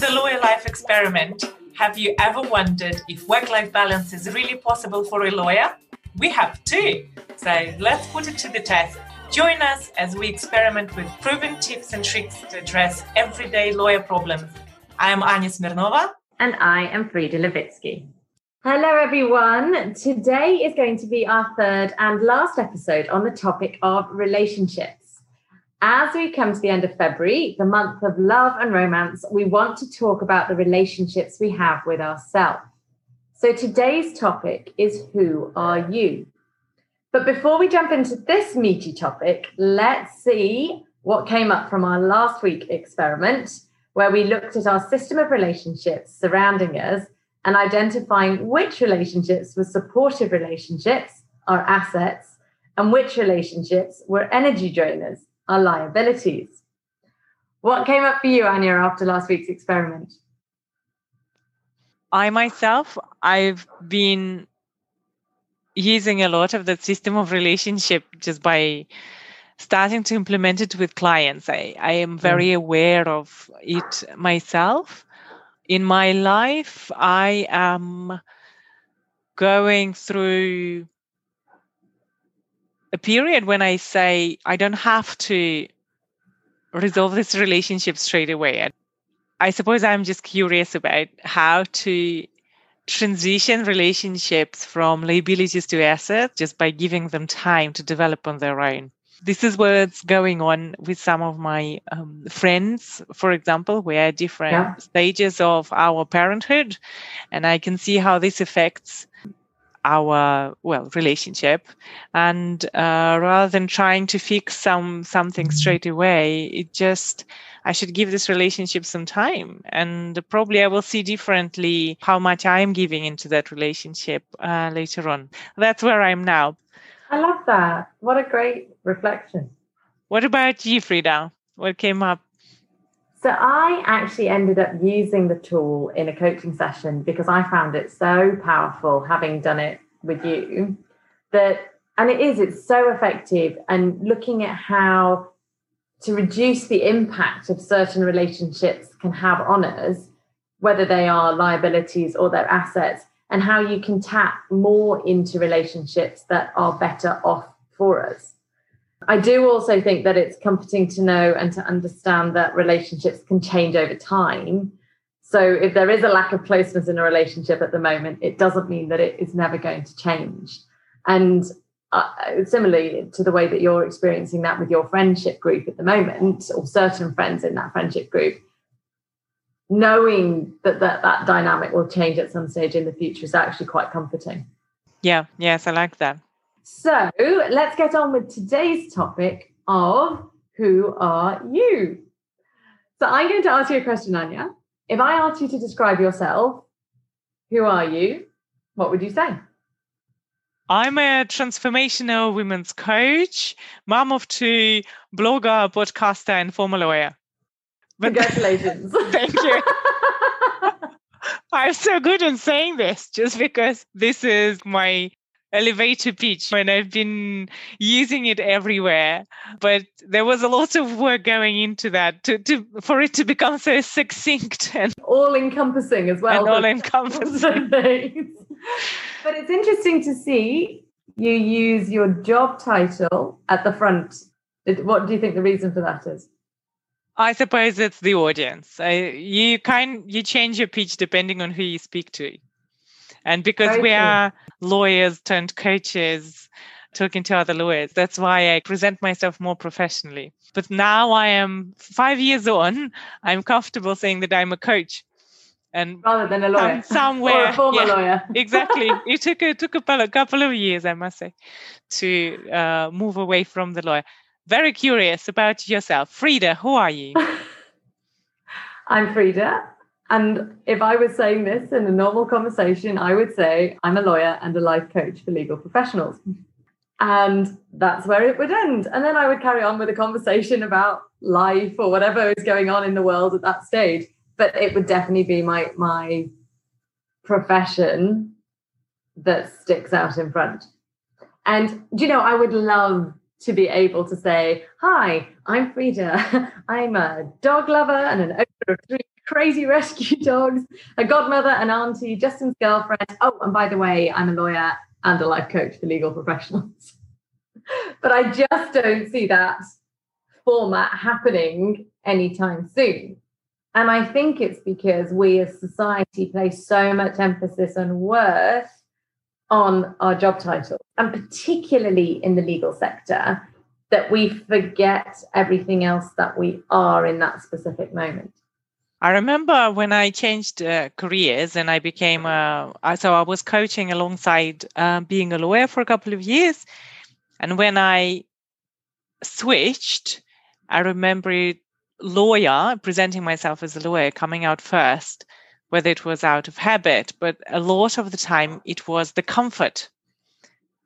the Lawyer Life experiment. Have you ever wondered if work life balance is really possible for a lawyer? We have too. So let's put it to the test. Join us as we experiment with proven tips and tricks to address everyday lawyer problems. I am Anya Smirnova. And I am Frida Levitsky. Hello, everyone. Today is going to be our third and last episode on the topic of relationships. As we come to the end of February, the month of love and romance, we want to talk about the relationships we have with ourselves. So today's topic is Who are you? But before we jump into this meaty topic, let's see what came up from our last week experiment, where we looked at our system of relationships surrounding us and identifying which relationships were supportive relationships, our assets, and which relationships were energy drainers, our liabilities. What came up for you, Anya, after last week's experiment? I myself, I've been using a lot of that system of relationship just by starting to implement it with clients. I, I am very mm. aware of it myself in my life, I am going through a period when I say I don't have to resolve this relationship straight away. I suppose I'm just curious about how to transition relationships from liabilities to assets just by giving them time to develop on their own this is what's going on with some of my um, friends, for example. We're at different yeah. stages of our parenthood, and I can see how this affects our well relationship and uh, rather than trying to fix some something straight away it just i should give this relationship some time and probably i will see differently how much i am giving into that relationship uh, later on that's where i'm now I love that. What a great reflection. What about you, Frida? What came up? So I actually ended up using the tool in a coaching session because I found it so powerful having done it with you that and it is it's so effective and looking at how to reduce the impact of certain relationships can have on us whether they are liabilities or their assets and how you can tap more into relationships that are better off for us. I do also think that it's comforting to know and to understand that relationships can change over time. So if there is a lack of closeness in a relationship at the moment, it doesn't mean that it is never going to change. And uh, similarly to the way that you're experiencing that with your friendship group at the moment, or certain friends in that friendship group, knowing that, that that dynamic will change at some stage in the future is actually quite comforting. Yeah, yes, I like that. So let's get on with today's topic of who are you? So I'm going to ask you a question, Anya. If I asked you to describe yourself, who are you? What would you say? I'm a transformational women's coach, mom of two, blogger, podcaster, and former lawyer. But Congratulations. thank you. I'm so good in saying this just because this is my elevator pitch and I've been using it everywhere. But there was a lot of work going into that to, to for it to become so succinct and all encompassing as well. And all encompassing. but it's interesting to see you use your job title at the front. What do you think the reason for that is? I suppose it's the audience. I, you kind you change your pitch depending on who you speak to, and because we are lawyers turned coaches, talking to other lawyers, that's why I present myself more professionally. But now I am five years on. I'm comfortable saying that I'm a coach, and rather than a lawyer, somewhere or a former yeah, lawyer. exactly. It took a took a couple of years, I must say, to uh, move away from the lawyer very curious about yourself. Frida, who are you? I'm Frida. And if I was saying this in a normal conversation, I would say I'm a lawyer and a life coach for legal professionals. And that's where it would end. And then I would carry on with a conversation about life or whatever is going on in the world at that stage. But it would definitely be my my profession that sticks out in front. And you know, I would love to be able to say, Hi, I'm Frida. I'm a dog lover and an owner of three crazy rescue dogs, a godmother, an auntie, Justin's girlfriend. Oh, and by the way, I'm a lawyer and a life coach for legal professionals. but I just don't see that format happening anytime soon. And I think it's because we as society place so much emphasis on worth on our job title, and particularly in the legal sector, that we forget everything else that we are in that specific moment. I remember when I changed uh, careers and I became a, so I was coaching alongside uh, being a lawyer for a couple of years. And when I switched, I remember lawyer presenting myself as a lawyer coming out first, whether it was out of habit, but a lot of the time it was the comfort,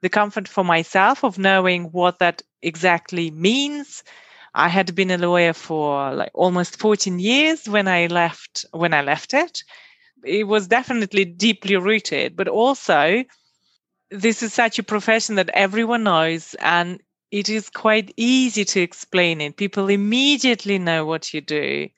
the comfort for myself of knowing what that exactly means I had been a lawyer for like almost 14 years when I left when I left it. It was definitely deeply rooted, but also this is such a profession that everyone knows and it is quite easy to explain it. People immediately know what you do.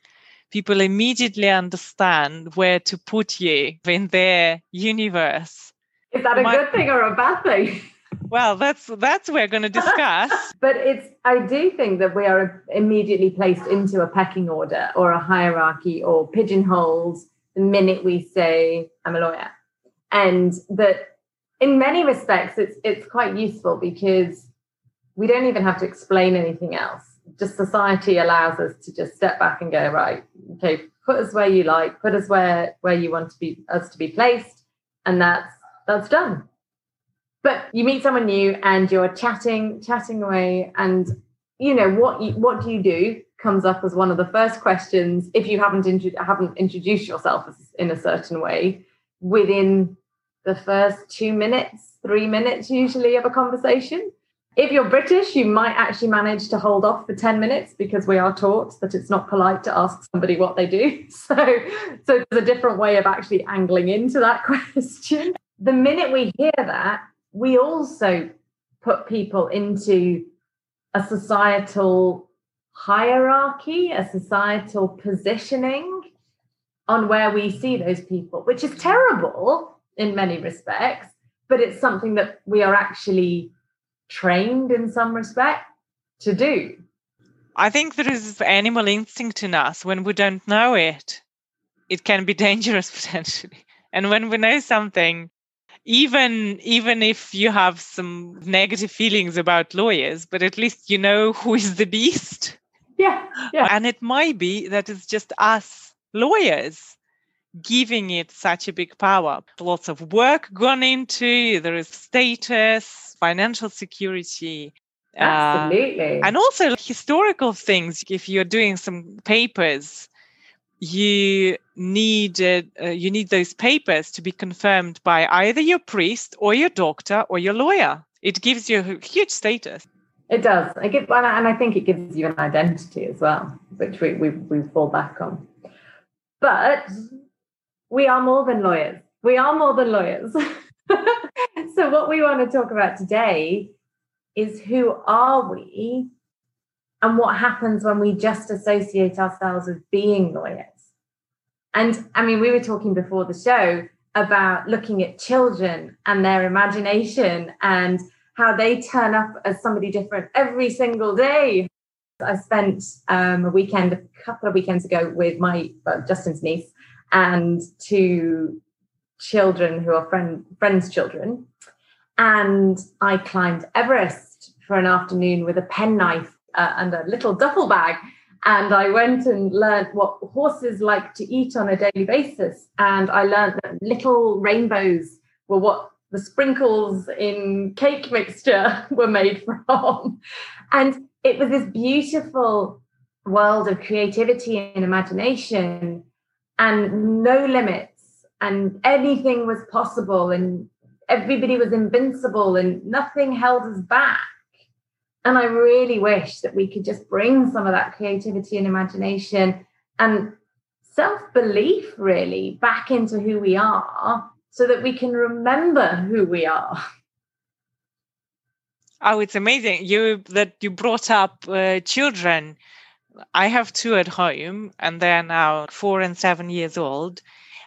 People immediately understand where to put you in their universe. Is that a My, good thing or a bad thing? well that's that's we're going to discuss. But it's i do think that we are immediately placed into a pecking order or a hierarchy or pigeonholed the minute we say i'm a lawyer. And that in many respects it's it's quite useful because we don't even have to explain anything else. Just society allows us to just step back and go right okay put us where you like put us where where you want to be us to be placed and that's that's done but you meet someone new and you're chatting chatting away and you know what you, what do you do comes up as one of the first questions if you haven't intro- haven't introduced yourself in a certain way within the first 2 minutes 3 minutes usually of a conversation. If you're british you might actually manage to hold off for 10 minutes because we are taught that it's not polite to ask somebody what they do. So so there's a different way of actually angling into that question. The minute we hear that we also put people into a societal hierarchy, a societal positioning on where we see those people, which is terrible in many respects, but it's something that we are actually trained in some respect to do. I think there is animal instinct in us when we don't know it. It can be dangerous potentially. And when we know something, even even if you have some negative feelings about lawyers but at least you know who is the beast. Yeah yeah. And it might be that it's just us lawyers giving it such a big power. Lots of work gone into there is status financial security uh, absolutely. uh, and also historical things. If you're doing some papers you need uh, you need those papers to be confirmed by either your priest or your doctor or your lawyer. It gives you a huge status. It does. I give, and I think it gives you an identity as well, which we, we, we fall back on. But we are more than lawyers. We are more than lawyers. so, what we want to talk about today is who are we and what happens when we just associate ourselves with being lawyers. And I mean, we were talking before the show about looking at children and their imagination and how they turn up as somebody different every single day. I spent um, a weekend, a couple of weekends ago, with my well, Justin's niece and two children who are friend, friends' children. And I climbed Everest for an afternoon with a penknife uh, and a little duffel bag. And I went and learned what horses like to eat on a daily basis. And I learned that little rainbows were what the sprinkles in cake mixture were made from. And it was this beautiful world of creativity and imagination and no limits and anything was possible and everybody was invincible and nothing held us back and I really wish that we could just bring some of that creativity and imagination and self belief really back into who we are so that we can remember who we are. Oh, it's amazing you that you brought up uh, children I have two at home, and they're now four and seven years old.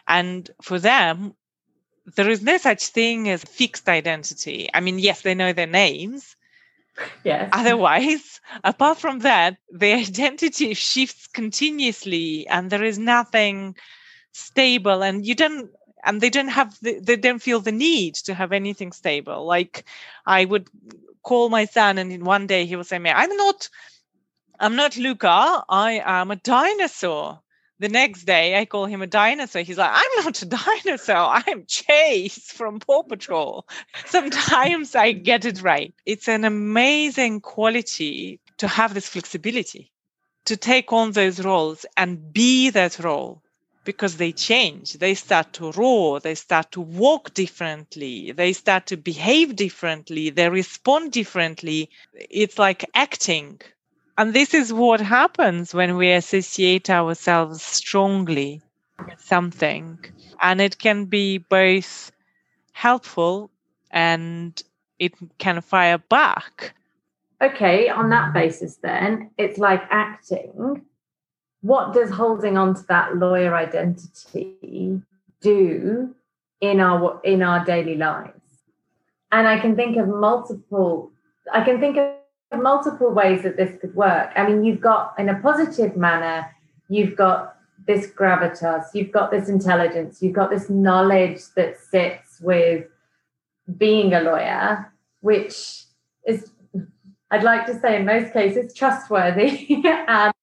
And for them, there is no such thing as fixed identity. I mean, yes, they know their names. Yes. Otherwise, apart from that, the identity shifts continuously and there is nothing stable and you don't and they don't have the, they don't feel the need to have anything stable like i would call my son and in one day he will say me i'm not i'm not luca i am a dinosaur the next day I call him a dinosaur. He's like, I'm not a dinosaur. I'm Chase from Paw Patrol. Sometimes I get it right. It's an amazing quality to have this flexibility, to take on those roles and be that role because they change. They start to roar. They start to walk differently. They start to behave differently. They respond differently. It's like acting and this is what happens when we associate ourselves strongly with something. And it can be both helpful and it can fire back. Okay, on that basis, then, it's like acting. What does holding on to that lawyer identity do in our in our daily lives? And I can think of multiple I can think of multiple ways that this could work. I mean, you've got in a positive manner, you've got this gravitas, you've got this intelligence, you've got this knowledge that sits with being a lawyer, which is, I'd like to say, in most cases, trustworthy and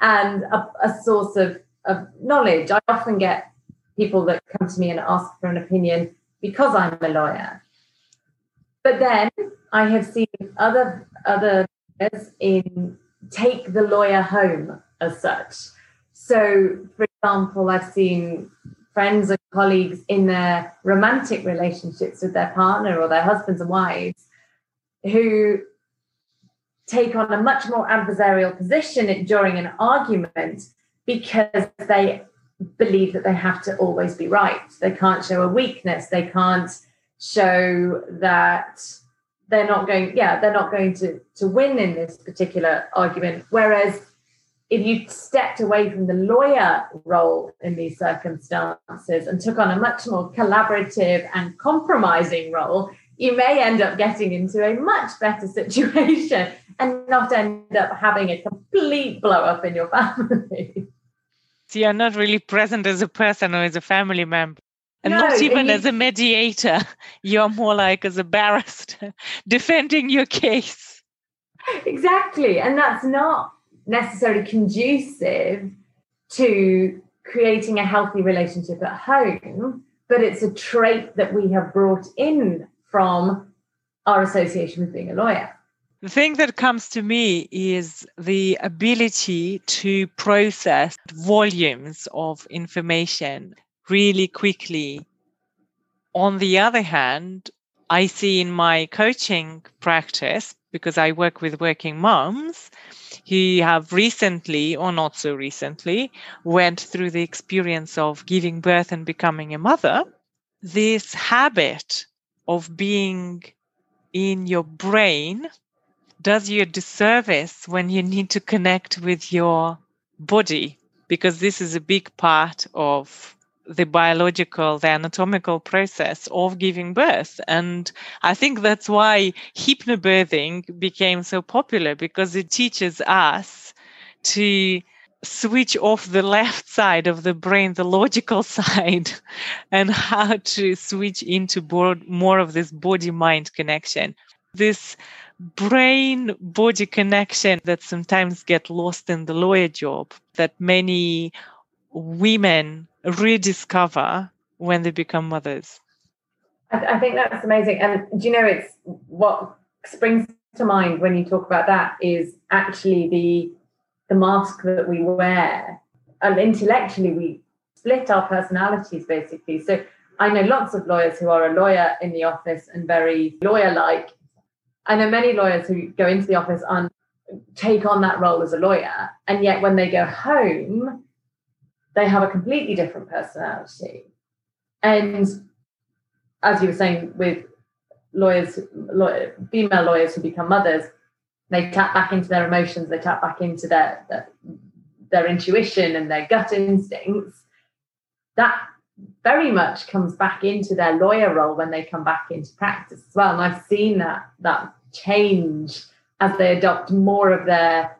and a, a source of, of knowledge. I often get people that come to me and ask for an opinion because I'm a lawyer. But then I have seen other other in take the lawyer home as such. So, for example, I've seen friends and colleagues in their romantic relationships with their partner or their husbands and wives who take on a much more adversarial position during an argument because they believe that they have to always be right. They can't show a weakness. They can't show that they're not going yeah they're not going to to win in this particular argument. Whereas if you stepped away from the lawyer role in these circumstances and took on a much more collaborative and compromising role you may end up getting into a much better situation and not end up having a complete blow up in your family. So you're not really present as a person or as a family member and no, not even as a mediator you're more like as a barrister defending your case. Exactly and that's not necessarily conducive to creating a healthy relationship at home but it's a trait that we have brought in from our association with being a lawyer. The thing that comes to me is the ability to process volumes of information really quickly. On the other hand, I see in my coaching practice, because I work with working moms who have recently, or not so recently, went through the experience of giving birth and becoming a mother, this habit of being in your brain does you a disservice when you need to connect with your body because this is a big part of the biological, the anatomical process of giving birth. And I think that's why hypnobirthing became so popular because it teaches us to switch off the left side of the brain, the logical side, and how to switch into more of this body mind connection. This brain body connection that sometimes get lost in the lawyer job that many women rediscover when they become mothers? I, I think that's amazing. And do you know, it's what springs to mind when you talk about that is actually the the mask that we wear. And intellectually, we split our personalities basically. So I know lots of lawyers who are a lawyer in the office and very lawyer like. I know many lawyers who go into the office and take on that role as a lawyer. And yet when they go home, they have a completely different personality. And as you were saying, with lawyers, lawyer, female lawyers who become mothers, they tap back into their emotions, they tap back into their, their, their intuition and their gut instincts. That very much comes back into their lawyer role when they come back into practice as well. And I've seen that that change as they adopt more of their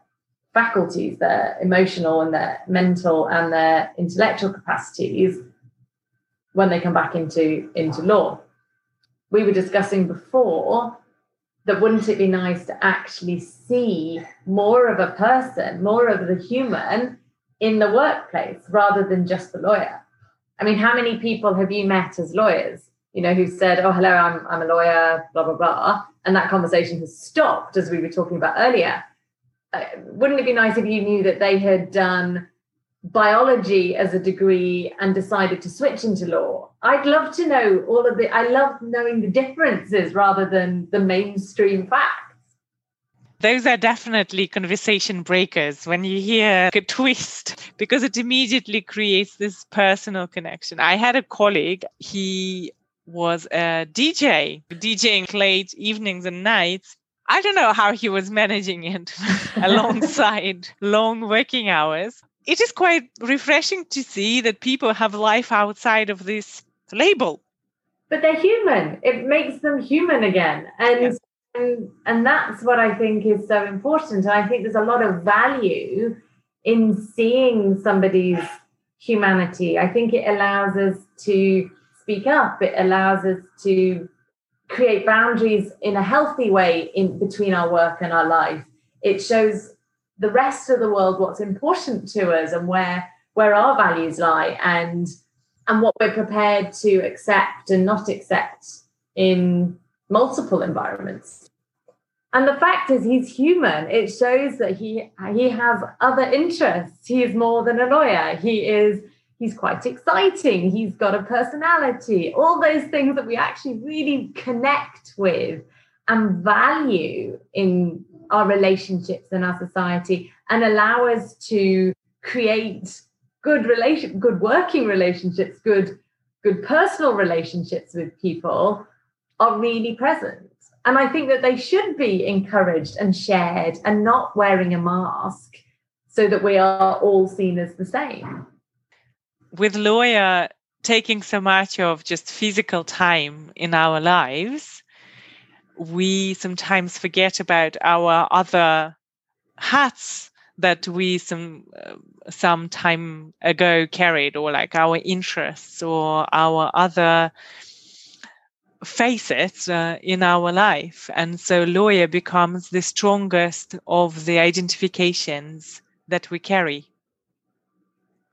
faculties, their emotional and their mental and their intellectual capacities when they come back into, into law. We were discussing before that wouldn't it be nice to actually see more of a person, more of the human in the workplace rather than just the lawyer? I mean, how many people have you met as lawyers, you know, who said, oh, hello, I'm, I'm a lawyer, blah, blah, blah. And that conversation has stopped, as we were talking about earlier. Uh, wouldn't it be nice if you knew that they had done biology as a degree and decided to switch into law? I'd love to know all of the, I love knowing the differences rather than the mainstream facts those are definitely conversation breakers when you hear a twist because it immediately creates this personal connection. I had a colleague, he was a DJ, DJing late evenings and nights. I don't know how he was managing it alongside long working hours. It is quite refreshing to see that people have life outside of this label. But they're human. It makes them human again. And yes and, and that's what I think is so important. And I think there's a lot of value in seeing somebody's humanity. I think it allows us to speak up, it allows us to create boundaries in a healthy way in between our work and our life. It shows the rest of the world what's important to us and where where our values lie and and what we're prepared to accept and not accept in multiple environments. And the fact is, he's human. It shows that he he has other interests. He is more than a lawyer. He is he's quite exciting. He's got a personality. All those things that we actually really connect with and value in our relationships and our society, and allow us to create good relation, good working relationships, good good personal relationships with people are really present. And I think that they should be encouraged and shared and not wearing a mask so that we are all seen as the same. With lawyer taking so much of just physical time in our lives, we sometimes forget about our other hats that we some uh, some time ago carried or like our interests or our other face it uh, in our life. And so lawyer becomes the strongest of the identifications that we carry.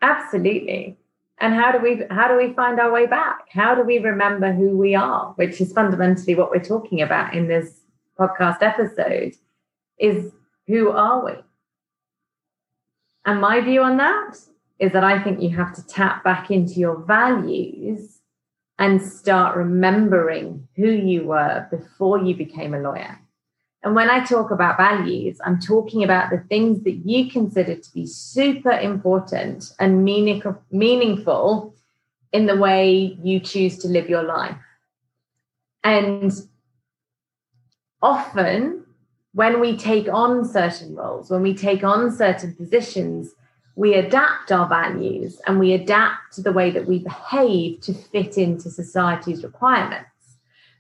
Absolutely. And how do we how do we find our way back? How do we remember who we are, which is fundamentally what we're talking about in this podcast episode is who are we? And my view on that is that I think you have to tap back into your values and start remembering who you were before you became a lawyer. And when I talk about values, I'm talking about the things that you consider to be super important and meaningful in the way you choose to live your life. And often, when we take on certain roles, when we take on certain positions, we adapt our values and we adapt the way that we behave to fit into society's requirements.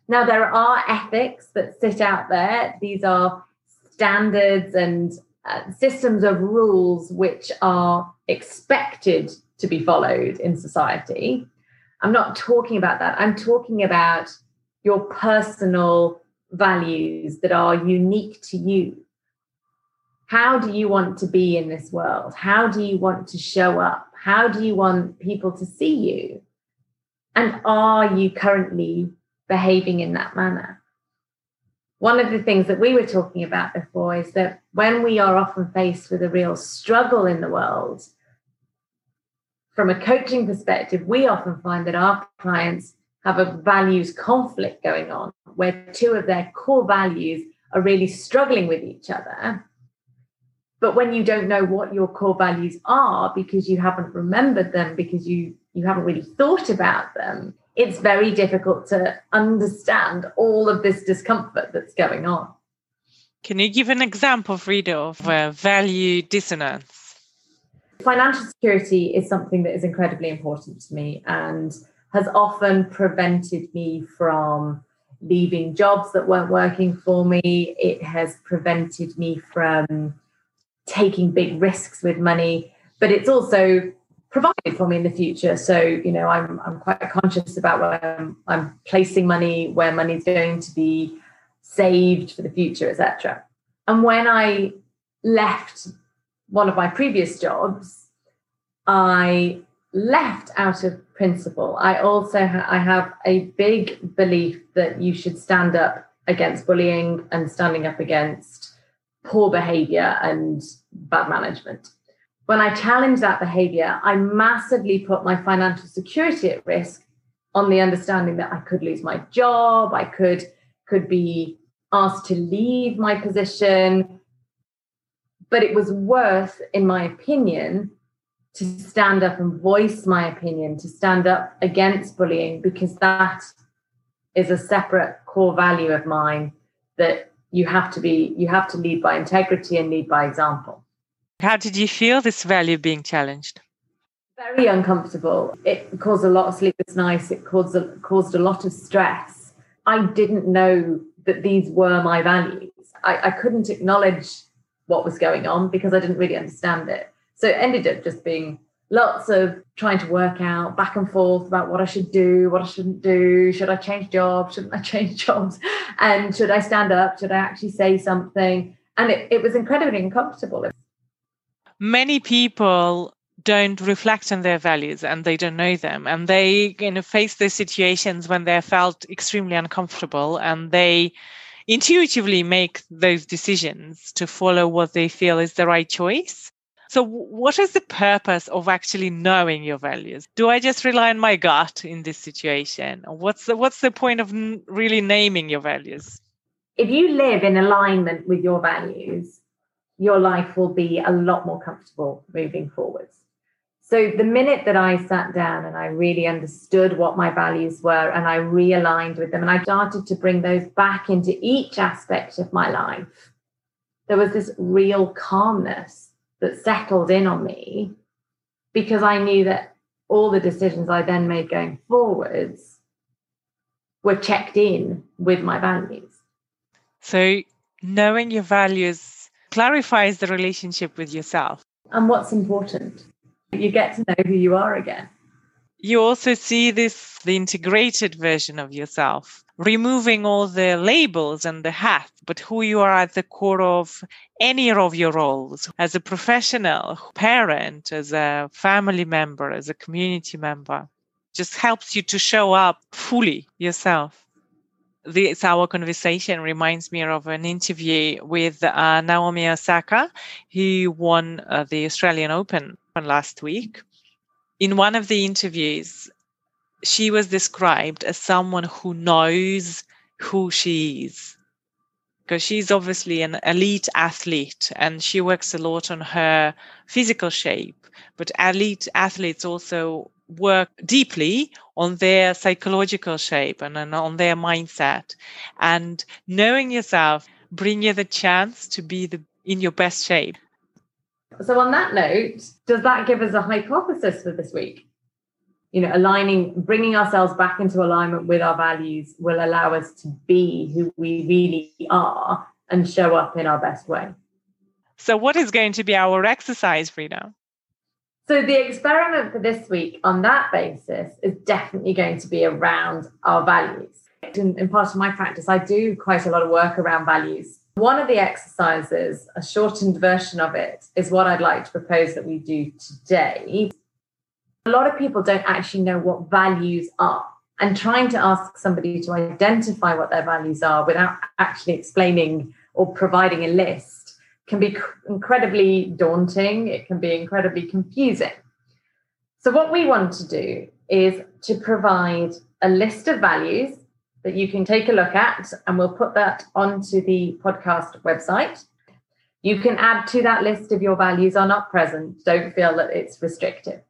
Now, there are ethics that sit out there. These are standards and uh, systems of rules which are expected to be followed in society. I'm not talking about that. I'm talking about your personal values that are unique to you how do you want to be in this world? How do you want to show up? How do you want people to see you? And are you currently behaving in that manner? One of the things that we were talking about before is that when we are often faced with a real struggle in the world, from a coaching perspective, we often find that our clients have a values conflict going on where two of their core values are really struggling with each other but when you don't know what your core values are because you haven't remembered them because you you haven't really thought about them it's very difficult to understand all of this discomfort that's going on Can you give an example, Frida, of uh, value dissonance? Financial security is something that is incredibly important to me and has often prevented me from leaving jobs that weren't working for me. It has prevented me from taking big risks with money, but it's also provided for me in the future. So, you know, I'm, I'm quite conscious about where I'm, I'm placing money, where money's going to be saved for the future, etc. And when I left one of my previous jobs, I left out of principle. I also ha- I have a big belief that you should stand up against bullying and standing up against poor behavior and bad management. When I challenge that behavior, I massively put my financial security at risk on the understanding that I could lose my job, I could could be asked to leave my position. But it was worth, in my opinion, to stand up and voice my opinion, to stand up against bullying, because that is a separate core value of mine that you have to be, you have to lead by integrity and lead by example. How did you feel this value being challenged? Very uncomfortable. It caused a lot of sleepless nights. It caused a, caused a lot of stress. I didn't know that these were my values. I, I couldn't acknowledge what was going on because I didn't really understand it. So it ended up just being lots of trying to work out back and forth about what I should do, what I shouldn't do. Should I change jobs? Shouldn't I change jobs? And should I stand up? Should I actually say something? And it, it was incredibly uncomfortable. Many people don't reflect on their values and they don't know them. And they you know face those situations when they felt extremely uncomfortable and they intuitively make those decisions to follow what they feel is the right choice. So what is the purpose of actually knowing your values? Do i just rely on my gut in this situation? What's the what's the point of really naming your values? If you live in alignment with your values your life will be a lot more comfortable moving forwards so the minute that I sat down and I really understood what my values were and I realigned with them and I started to bring those back into each aspect of my life, there was this real calmness that settled in on me because I knew that all the decisions I then made going forwards were checked in with my values. So knowing your values clarifies the relationship with yourself. And what's important you get to know who you are again. You also see this, the integrated version of yourself, removing all the labels and the hat, but who you are at the core of any of your roles as a professional, parent, as a family member, as a community member. Just helps you to show up fully yourself this our conversation reminds me of an interview with uh, Naomi Osaka, who won uh, the Australian Open last week. In one of the interviews, she was described as someone who knows who she is. Because she's obviously an elite athlete and she works a lot on her physical shape. But elite athletes also work deeply on their psychological shape and, and on their mindset. And knowing yourself bring you the chance to be the in your best shape. So, on that note, does that give us a hypothesis for this week? You know, aligning, bringing ourselves back into alignment with our values will allow us to be who we really are and show up in our best way. So, what is going to be our exercise, Frida? So, the experiment for this week on that basis is definitely going to be around our values. In, in part of my practice, I do quite a lot of work around values one of the exercises, a shortened version of it, is what I'd like to propose that we do today. A lot of people don't actually know what values are, and trying to ask somebody to identify what their values are without actually explaining or providing a list can be incredibly daunting. It can be incredibly confusing. So, what we want to do is to provide a list of values that you can take a look at, and we'll put that onto the podcast website. You can add to that list if your values are not present. Don't feel that it's restrictive.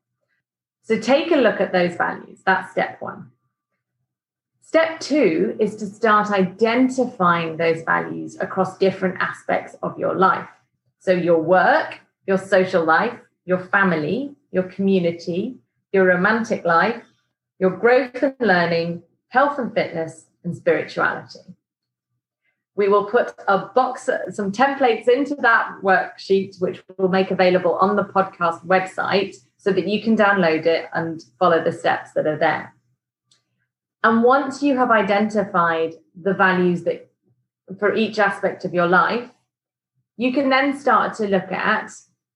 So take a look at those values. That's step one. Step two is to start identifying those values across different aspects of your life. So, your work, your social life, your family, your community, your romantic life, your growth and learning, health and fitness, and spirituality. We will put a box, some templates into that worksheet, which we'll make available on the podcast website so that you can download it and follow the steps that are there. And once you have identified the values that for each aspect of your life, you can then start to look at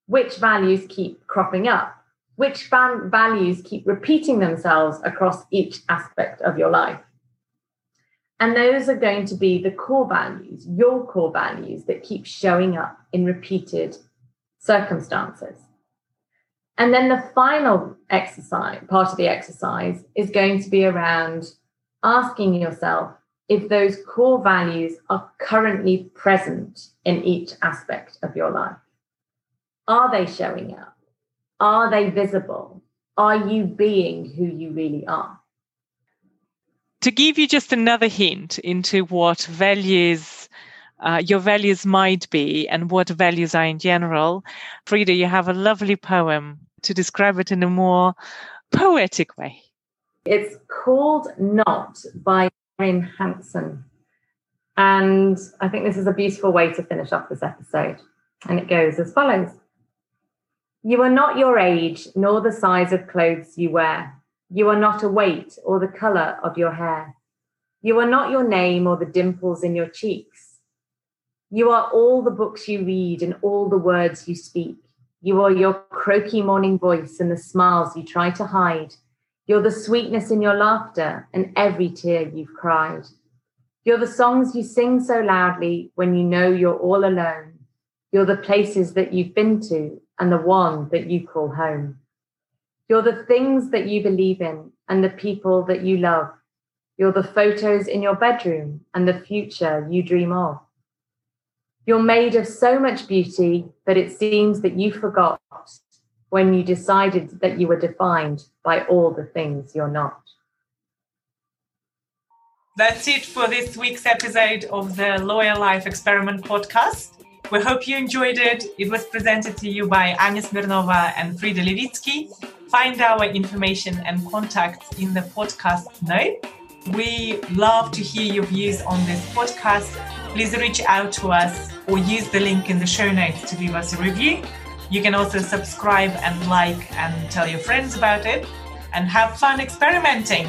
which values keep cropping up, which values keep repeating themselves across each aspect of your life. And those are going to be the core values, your core values that keep showing up in repeated circumstances. And then the final exercise, part of the exercise, is going to be around asking yourself if those core values are currently present in each aspect of your life. Are they showing up? Are they visible? Are you being who you really are? To give you just another hint into what values uh, your values might be and what values are in general, Frida, you have a lovely poem to describe it in a more poetic way. It's called Not by Erin Hanson. And I think this is a beautiful way to finish off this episode. And it goes as follows You are not your age, nor the size of clothes you wear. You are not a weight or the color of your hair. You are not your name or the dimples in your cheeks. You are all the books you read and all the words you speak. You are your croaky morning voice and the smiles you try to hide. You're the sweetness in your laughter and every tear you've cried. You're the songs you sing so loudly when you know you're all alone. You're the places that you've been to and the one that you call home. You're the things that you believe in and the people that you love. You're the photos in your bedroom and the future you dream of. You're made of so much beauty that it seems that you forgot when you decided that you were defined by all the things you're not. That's it for this week's episode of the Lawyer Life Experiment podcast. We hope you enjoyed it. It was presented to you by Anya Smirnova and Frida Levitsky. Find our information and contacts in the podcast note. We love to hear your views on this podcast please reach out to us or use the link in the show notes to leave us a review. You can also subscribe and like and tell your friends about it and have fun experimenting.